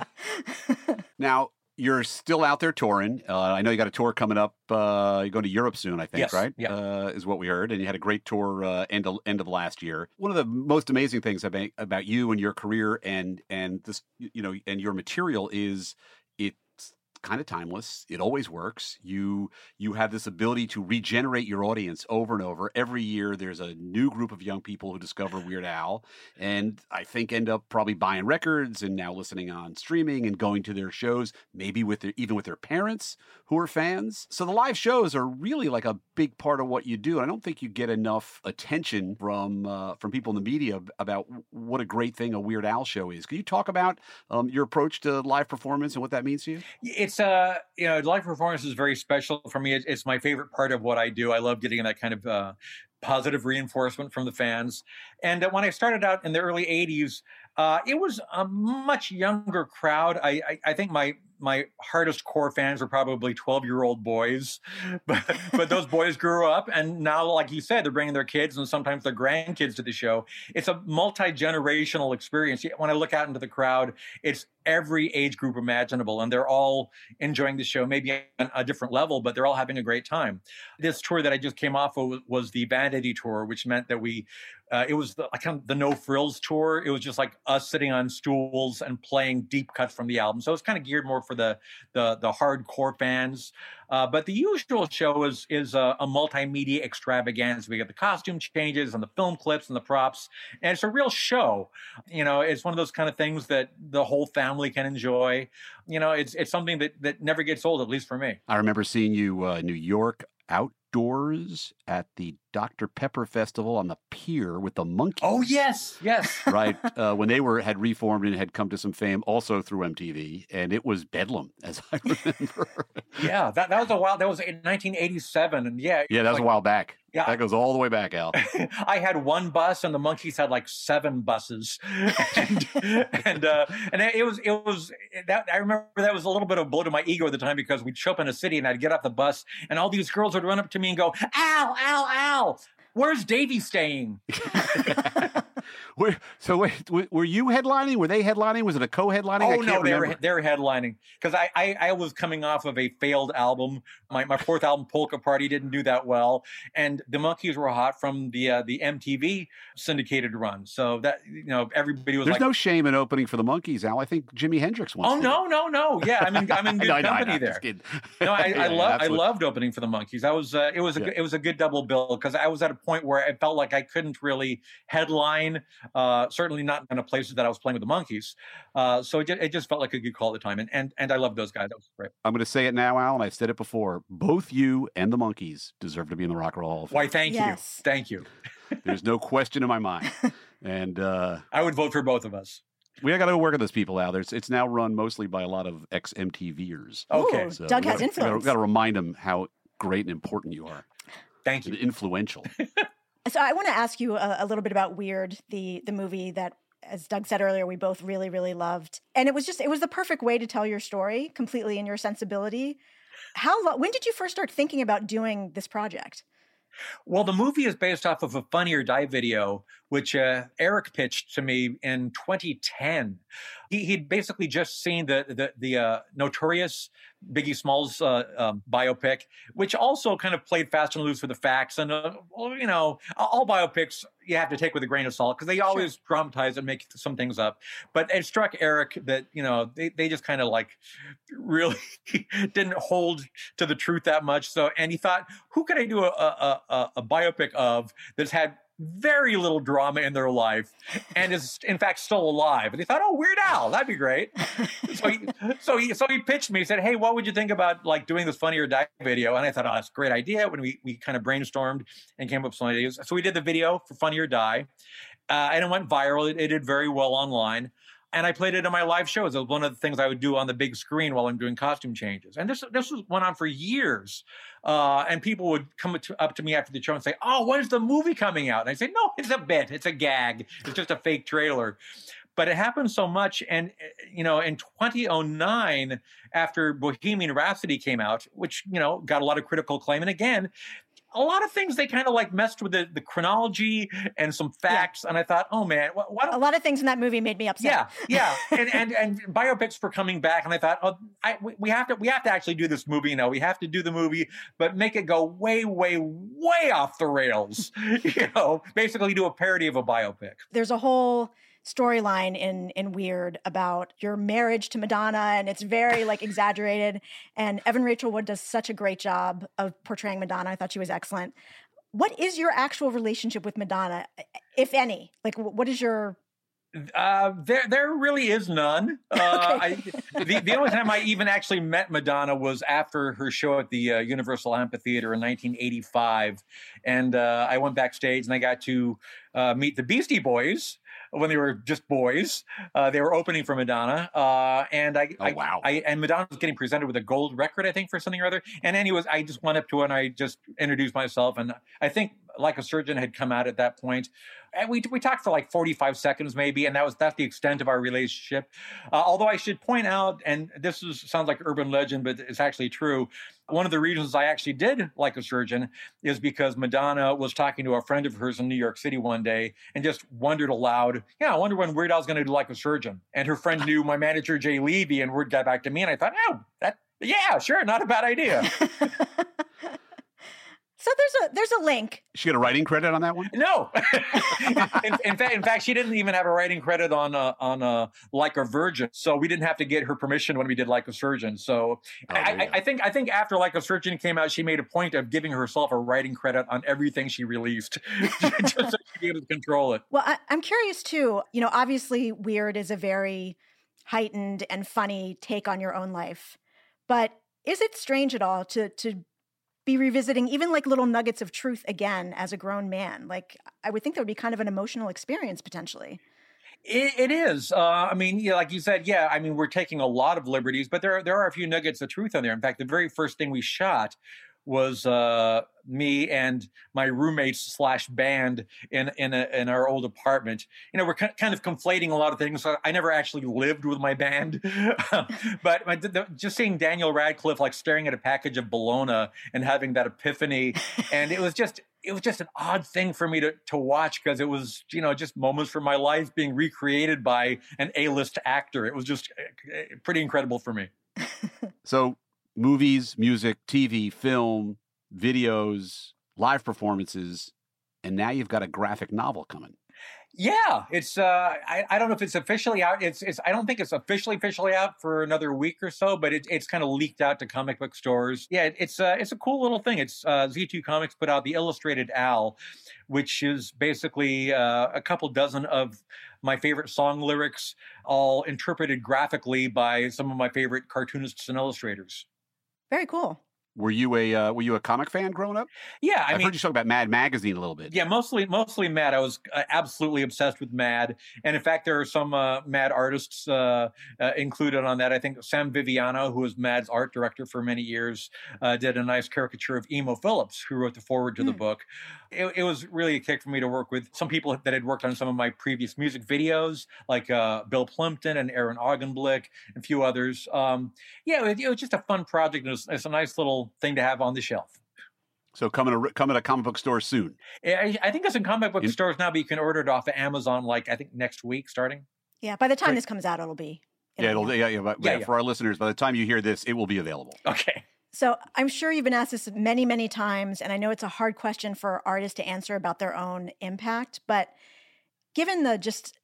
C: Now you're still out there touring. Uh, I know you got a tour coming up. Uh, you're going to Europe soon, I think,
B: Yes,
C: right?
B: yeah.
C: Uh, is what we heard, and you had a great tour uh, end of, end of last year. One of the most amazing things about about you and your career and and this you know and your material is it's kind of timeless. It always works. You you have this ability to regenerate your audience over and over. Every year, there's a new group of young people who discover Weird Al, and I think end up probably buying records and now listening on streaming and going to their shows, maybe with their, even with their parents who are fans. So the live shows are really like a big part of what you do. I don't think you get enough attention from uh, from people in the media about what a great thing a Weird Al show is. Can you talk about um, your approach to live performance and what that means to you?
B: It's uh you know live performance is very special for me. It's, it's my favorite part of what I do. I love getting that kind of uh, positive reinforcement from the fans. And uh, when I started out in the early '80s, uh, it was a much younger crowd. I, I, I think my my hardest core fans were probably 12 year old boys (laughs) but but those boys grew up and now like you said they're bringing their kids and sometimes their grandkids to the show it's a multi-generational experience when i look out into the crowd it's every age group imaginable and they're all enjoying the show maybe on a different level but they're all having a great time this tour that i just came off of was the vanity tour which meant that we uh, it was the kind of the no frills tour. It was just like us sitting on stools and playing deep cuts from the album. So it's kind of geared more for the the, the hardcore fans. Uh, but the usual show is is a, a, multimedia extravaganza. We get the costume changes and the film clips and the props, and it's a real show. You know, it's one of those kind of things that the whole family can enjoy. You know, it's it's something that that never gets old, at least for me.
C: I remember seeing you uh, New York outdoors at the Dr. Pepper Festival on the pier with the Monkees.
B: Oh yes, yes. (laughs)
C: right uh, when they were had reformed and had come to some fame, also through MTV, and it was bedlam, as I (laughs) remember.
B: yeah, that, that was a while. That was in 1987, and yeah,
C: yeah, that was
B: like,
C: a while back.
B: Yeah,
C: that goes all the way back, Al. (laughs)
B: I had one bus, and the Monkees had like seven buses, and and, uh, and it was it was that I remember that was a little bit of a blow to my ego at the time because we'd show up in a city, and I'd get off the bus, and all these girls would run up to me and go, "Al, Al, Al." Where's Davy staying? (laughs) (laughs)
C: where, so wait, were you headlining? Were they headlining? Was it a co-headlining?
B: Oh no, they were they were headlining because I, I, I was coming off of a failed album. My my fourth album, Polka Party, didn't do that well, and the Monkees were hot from the uh, the MTV syndicated run. So that you know everybody was.
C: There's
B: like,
C: no shame in opening for the Monkees, Al. I think Jimi Hendrix once.
B: Oh no, no, no! Yeah, I mean I'm in good
C: no,
B: company
C: no,
B: there. No, I, (laughs)
C: yeah,
B: I love
C: yeah,
B: I loved opening for the Monkees. I was uh, it was a
C: Yeah.
B: it was a good double bill because I was at a point where I felt like I couldn't really headline. Uh, certainly not in a places that I was playing with the Monkees. Uh, so it, ju- it just felt like a good call at the time, and and and I love those guys. That was great.
C: I'm going to say it now, Alan. I've said it before. Both you and the Monkees deserve to be in the Rock and Roll Hall of Fame.
B: Why? Thank
A: Yes.
B: you, thank you. (laughs)
C: There's no question in my mind. (laughs) And uh,
B: I would vote for both of us.
C: we got to go work with those people out there. It's, it's now run mostly by a lot of ex MTVers.
B: Okay,
A: Ooh,
C: So
A: Doug has
C: gotta-
A: influence.
C: We got to remind them how great and important you are,
B: thank
C: and
B: you.
C: influential. (laughs)
A: So I want to ask you a, a little bit about Weird, the the movie that, as Doug said earlier, we both really really loved, and it was just it was the perfect way to tell your story completely in your sensibility. How lo- when did you first start thinking about doing this project?
B: Well, the movie is based off of a Funny or Die video, which uh, Eric pitched to me in 2010. He, he'd basically just seen the the, the uh, notorious Biggie Smalls uh, um, biopic, which also kind of played fast and loose with the facts. And uh, well, you know, all biopics you have to take with a grain of salt because they always dramatize and make some things up. But it struck Eric that you know they they just kind of like really (laughs) didn't hold to the truth that much. So, and he thought, who could I do a a, a, a biopic of that's had very little drama in their life and is in fact still alive? And he thought, oh, Weird Al, that'd be great. (laughs) so he so he so he pitched me. He said, hey, what would you think about like doing this Funny or Die video? And I thought, oh, that's a great idea. When we we kind of brainstormed and came up with some ideas, so we did the video for Funny or Die, uh, and it went viral. It, it did very well online. And I played it in my live shows. It was one of the things I would do on the big screen while I'm doing costume changes. And this this was went on for years. Uh, and people would come up to me after the show and say, "Oh, when's the movie coming out?" And I say, "No, it's a bit. It's a gag. It's just a fake trailer." But it happened so much, and eh, you know, in 2009, after Bohemian Rhapsody came out, which you know got a lot of critical acclaim, and again, a lot of things they kind of like messed with the, the chronology and some facts. Yeah. And I thought, oh man, what, what
A: a lot of things in that movie made me upset.
B: Yeah, (laughs) yeah, and and and biopics were coming back, and I thought, oh, I, we have to we have to actually do this movie. You know, we have to do the movie, but make it go way, way, way off the rails. (laughs) you know, basically do a parody of a biopic.
A: There's a whole storyline in in Weird about your marriage to Madonna, and it's very like exaggerated. And Evan Rachel Wood does such a great job of portraying Madonna. I thought she was excellent. What is your actual relationship with Madonna, if any? Like, what is your
B: uh, there, there really is none. (laughs) Uh, I, the, the only time I even actually met Madonna was after her show at the uh, Universal Amphitheater in 1985, and uh, I went backstage and I got to uh, meet the Beastie Boys, when they were just boys. Uh, they were opening for Madonna, uh, and I,
C: oh,
B: I,
C: wow,
B: I, and Madonna was getting presented with a gold record, I think, for something or other. And anyways, I just went up to her and I just introduced myself, and I think like a surgeon had come out at that point and we we talked for like 45 seconds maybe and that was that's the extent of our relationship. Uh, although i should point out and this is, sounds like urban legend but it's actually true one of the reasons i actually did like a surgeon is because madonna was talking to a friend of hers in new york city one day and just wondered aloud yeah i wonder when weird al's going to do like a surgeon. And her friend knew my manager jay levey and word got back to me and i thought oh that yeah sure not a bad idea (laughs)
A: So there's a there's a link.
C: She got a writing credit on that one?
B: No. (laughs) in, in, fact, in fact, she didn't even have a writing credit on uh, on uh, Like a Virgin. So we didn't have to get her permission when we did Like a Surgeon. So oh, I, I, I, think I think after Like a Surgeon came out, she made a point of giving herself a writing credit on everything she released, (laughs) just so she'd be able to control it.
A: Well, I, I'm curious too. You know, obviously, Weird is a very heightened and funny take on your own life, but is it strange at all to to be revisiting even like little nuggets of truth again as a grown man. Like I would think that would be kind of an emotional experience potentially.
B: it, it is. Uh, I mean, yeah, like you said, yeah. I mean, we're taking a lot of liberties, but there there are a few nuggets of truth in there. In fact, the very first thing we shot was uh, me and my roommates slash band in in, a, in our old apartment. You know, we're kind of conflating a lot of things. I never actually lived with my band, (laughs) but the, the, just seeing Daniel Radcliffe like staring at a package of bologna and having that epiphany, (laughs) and it was just it was just an odd thing for me to to watch because it was you know just moments from my life being recreated by an A list actor. It was just eh, eh, pretty incredible for me.
C: so movies, music, TV, film, videos, live performances, and now you've got a graphic novel coming.
B: Yeah, it's uh I, I don't know if it's officially out. It's it's I don't think it's officially officially out for another week or so, but it, it's kind of leaked out to comic book stores. Yeah, it, it's uh it's a cool little thing. It's uh Z2 Comics put out the Illustrated Al, which is basically uh, a couple dozen of my favorite song lyrics all interpreted graphically by some of my favorite cartoonists and illustrators.
A: Very cool.
C: Were you a uh, were you a comic fan growing up?
B: Yeah,
C: I
B: have
C: heard you talk about Mad Magazine a little bit.
B: Yeah, mostly mostly Mad. I was uh, absolutely obsessed with Mad, and in fact, there are some uh, Mad artists uh, uh included on that. I think Sam Viviano, who was Mad's art director for many years, uh, did a nice caricature of Emo Phillips, who wrote the foreword to mm. the hmm. book. It, it, was really a kick for me to work with some people that had worked on some of my previous music videos, like Bill Plympton and Aaron Augenblick, and a few others. Um, yeah, it, it, was just a fun project. It was, it's a nice little thing to have on the shelf.
C: So coming to coming to a comic book stores soon.
B: I, I think it's in comic book in- stores now, but you can order it off of Amazon. Like I think next week starting.
A: Yeah, by the time this comes out, it'll be.
C: It'll yeah, it'll, yeah, yeah, but, yeah, yeah, For our listeners, by the time you hear this, it will be available.
B: Okay.
A: So I'm sure you've been asked this many, many times, and I know it's a hard question for artists to answer about their own impact. But given the just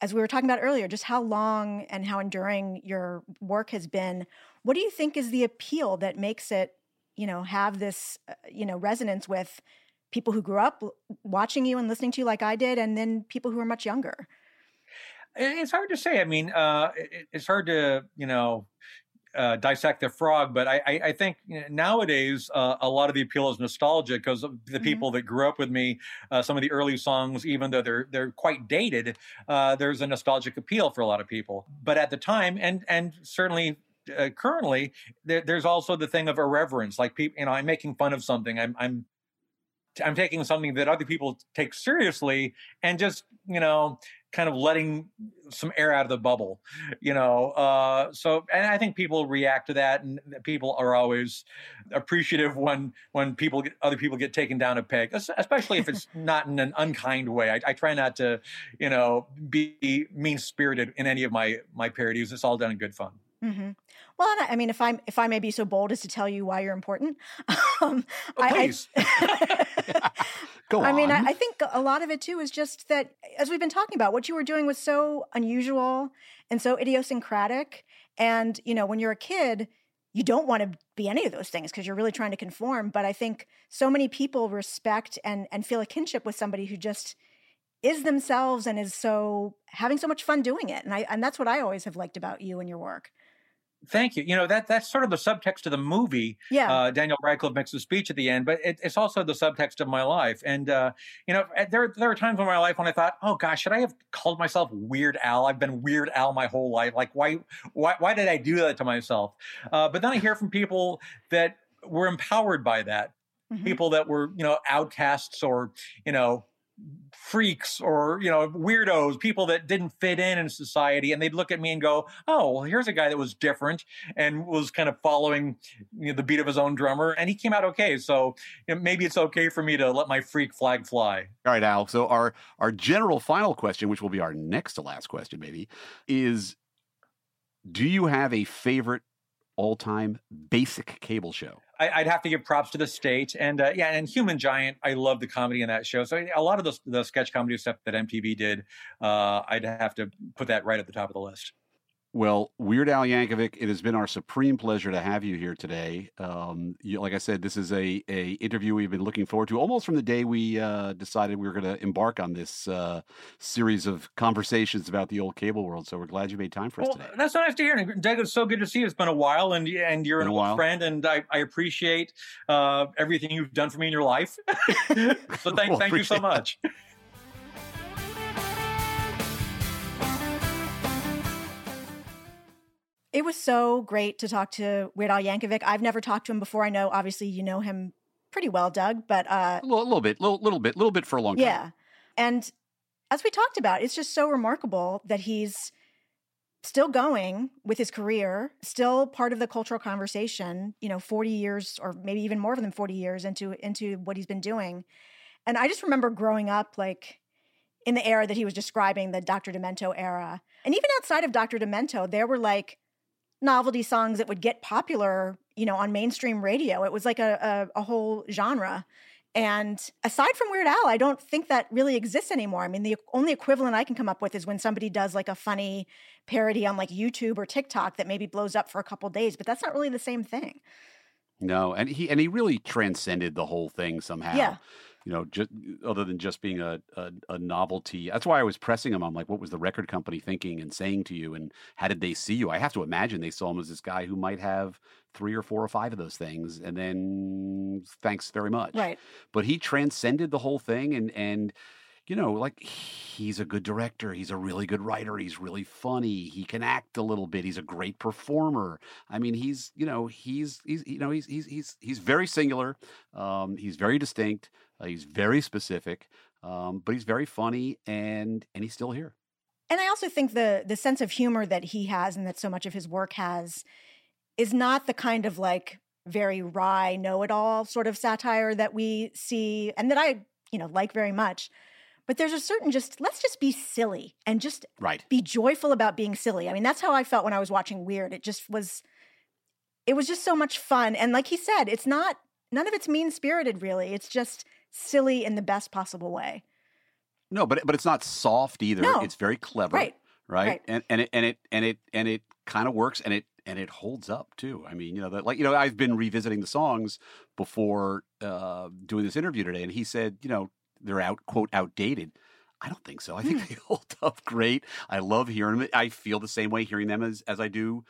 A: as we were talking about earlier, just how long and how enduring your work has been, what do you think is the appeal that makes it you know have this uh, you know resonance with people who grew up watching you and listening to you like I did, and then people who are much younger?
B: It's hard to say. I mean, uh, it's hard to you know uh, dissect the frog, but I, I, I think nowadays uh, a lot of the appeal is nostalgia because the
A: Mm-hmm.
B: people that grew up with me, uh, some of the early songs, even though they're they're quite dated, uh, there's a nostalgic appeal for a lot of people. But at the time, and and certainly uh, currently, there, there's also the thing of irreverence. Like people, you know, I'm making fun of something. I'm I'm I'm taking something that other people take seriously and just you know kind of letting some air out of the bubble you know uh, so and i think people react to that and people are always appreciative when when people get other people get taken down a peg especially if it's (laughs) not in an unkind way I, I try not to you know be mean spirited in any of my my parodies it's all done in good fun
A: hmm Well, and I I mean, if I'm if I may be so bold as to tell you why you're important, (laughs) um,
B: Oh,
A: I- I-
B: please. (laughs)
C: Go
A: I mean. I, I think a lot of it too is just that, as we've been talking about, what you were doing was so unusual and so idiosyncratic. And, you know, when you're a kid, you don't want to be any of those things because you're really trying to conform. But I think so many people respect and, and feel a kinship with somebody who just is themselves and is so having so much fun doing it. And I, and that's what I always have liked about you and your work.
B: Thank you. You know that that's sort of the subtext of the movie.
A: Yeah.
B: Uh, Daniel Radcliffe makes a speech at the end, but it, it's also the subtext of my life. And uh, you know, there there are times in my life when I thought, "Oh gosh, should I have called myself Weird Al? I've been Weird Al my whole life. Like, why why why did I do that to myself?" Uh, but then I hear from people that were empowered by that,
A: Mhm.
B: people that were you know outcasts or you know freaks or you know weirdos people that didn't fit in in society and they'd look at me and go oh well here's a guy that was different and was kind of following you know, the beat of his own drummer and he came out okay so you know, maybe it's okay for me to let my freak flag fly
C: All right, Al. So our our general final question, which will be our next to last question, maybe, is: Do you have a favorite all time basic cable show?
B: I, I'd have to give props to the state and uh, yeah and Human Giant. I love the comedy in that show. So a lot of the, the sketch comedy stuff that MTV did uh, I'd have to put that right at the top of the list
C: Well, Weird Al Yankovic, it has been our supreme pleasure to have you here today. Um, you, like I said, this is a, a interview we've been looking forward to almost from the day we uh, decided we were going to embark on this uh, series of conversations about the old cable world. So we're glad you made time for us today.
B: that's so nice to hear. And Doug, it's so good to see you. It's been a while, and and you're
C: Been
B: an
C: a
B: old friend, and I, I appreciate uh, everything you've done for me in your life. (laughs) so (laughs) thank
C: Well,
B: thank you so much.
A: It was so great to talk to Weird Al Yankovic. I've never talked to him before. I know, obviously, you know him pretty well, Doug, but uh,
C: A little, little bit, little, little bit, little bit for a long time.
A: yeah. And as we talked about, it's just so remarkable that he's still going with his career, still part of the cultural conversation, you know, 40 years or maybe even more than 40 years into into what he's been doing. And I just remember growing up like in the era that he was describing, the Dr. Demento era. And even outside of Dr. Demento, there were like novelty songs that would get popular, you know, on mainstream radio. It was like a, a, a whole genre. And aside from Weird Al, I don't think that really exists anymore. I mean, the only equivalent I can come up with is when somebody does like a funny parody on like YouTube or TikTok that maybe blows up for a couple days, but that's not really the same thing.
C: No, and he and he really transcended the whole thing somehow.
A: Yeah.
C: You know, just other than just being a, a a novelty. That's why I was pressing him. I'm like, what was the record company thinking and saying to you, and how did they see you? I have to imagine they saw him as this guy who might have three or four or five of those things, and then thanks very much.
A: Right.
C: But he transcended the whole thing, and and you know, like he's a good director. He's a really good writer. He's really funny. He can act a little bit. He's a great performer. I mean, he's you know he's he's you know he's he's he's he's very singular. Um, he's very distinct. Uh, he's very specific. Um, but he's very funny, and and he's still here.
A: And I also think the the sense of humor that he has and that so much of his work has is not the kind of like very wry know-it-all sort of satire that we see and that I, you know, like very much. But there's a certain just let's just be silly and just
C: Right.
A: be joyful about being silly. I mean, that's how I felt when I was watching Weird. It just was it was just so much fun. And like he said, it's not none of it's mean-spirited really. It's just silly in the best possible way.
C: No, but but it's not soft either.
A: No.
C: It's very clever.
A: Right.
C: right?
A: Right.
C: And and it and it and it and it kind of works and it and it holds up too. I mean, you know, that like you know, I've been revisiting the songs before uh doing this interview today and he said, you know, they're out quote outdated. I don't think so. I think they (laughs) hold up great. I love hearing them. I feel the same way hearing them as as I do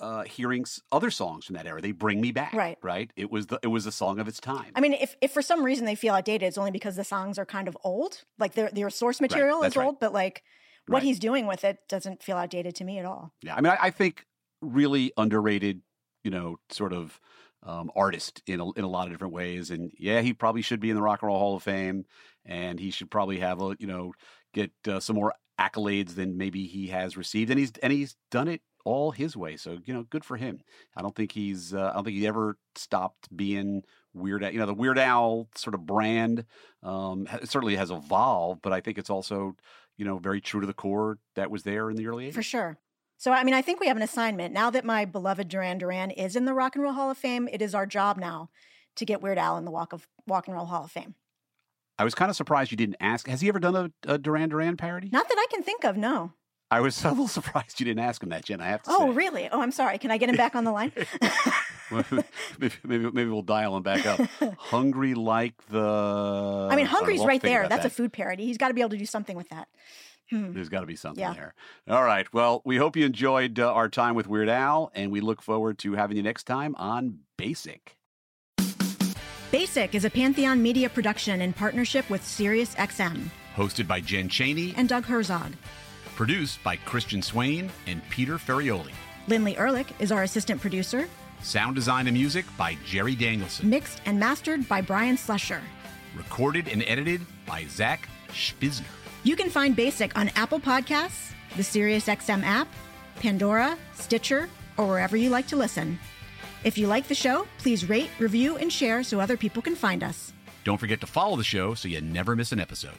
C: uh, hearing other songs from that era. They bring me back.
A: Right.
C: Right. It was the it was a song of its time.
A: I mean, if, if for some reason they feel outdated, it's only because the songs are kind of old. Like their their source material
C: that's
A: is
C: right.
A: old, but like what
C: Right.
A: he's doing with it doesn't feel outdated to me at all.
C: Yeah, I mean, I, I think really underrated, you know, sort of um, artist in a, in a lot of different ways. And yeah, he probably should be in the Rock and Roll Hall of Fame, and he should probably have a, you know, get uh, some more accolades than maybe he has received. And he's and he's done it all his way. So you know, good for him. I don't think he's, uh, I don't think he ever stopped being Weird Al. You know, the Weird Al sort of brand um, certainly has evolved, but I think it's also, you know, very true to the core that was there in the early 80s.
A: For sure. So, I mean, I think we have an assignment. Now that my beloved Duran Duran is in the Rock and Roll Hall of Fame, it is our job now to get Weird Al in the Walk of Walk and Roll Hall of Fame.
C: I was kind of surprised you didn't ask. Has he ever done a, a Duran Duran parody?
A: Not that I can think of, no.
C: I was (laughs) a little surprised you didn't ask him that, Jen. I have to say.
A: Oh,
C: say.
A: really? Oh, I'm sorry. Can I get him back on the line? (laughs)
C: maybe, maybe maybe we'll dial him back up. (laughs) Hungry like the.
A: I mean, Hungry's
C: we'll
A: right there.
C: about
A: That's a food parody. He's got to be able to do something with that. Hmm.
C: There's got to be something
A: Yeah.
C: there. All right. Well, we hope you enjoyed uh, our time with Weird Al, and we look forward to having you next time on Basic.
A: Basic is a Pantheon media production in partnership with SiriusXM
C: Hosted by Jen Chaney,
A: and Doug Herzog.
C: Produced by Christian Swain and Peter Ferrioli.
A: Lindley Ehrlich is our assistant producer,
C: Sound design and music by Jerry Danielson.
A: mixed and mastered by Brian Slusher.
C: Recorded and edited by Zach Spizner.
A: You can find Basic on Apple Podcasts, the SiriusXM app, Pandora, Stitcher, or wherever you like to listen. If you like the show, please rate, review, and share so other people can find us.
C: Don't forget to follow the show so you never miss an episode.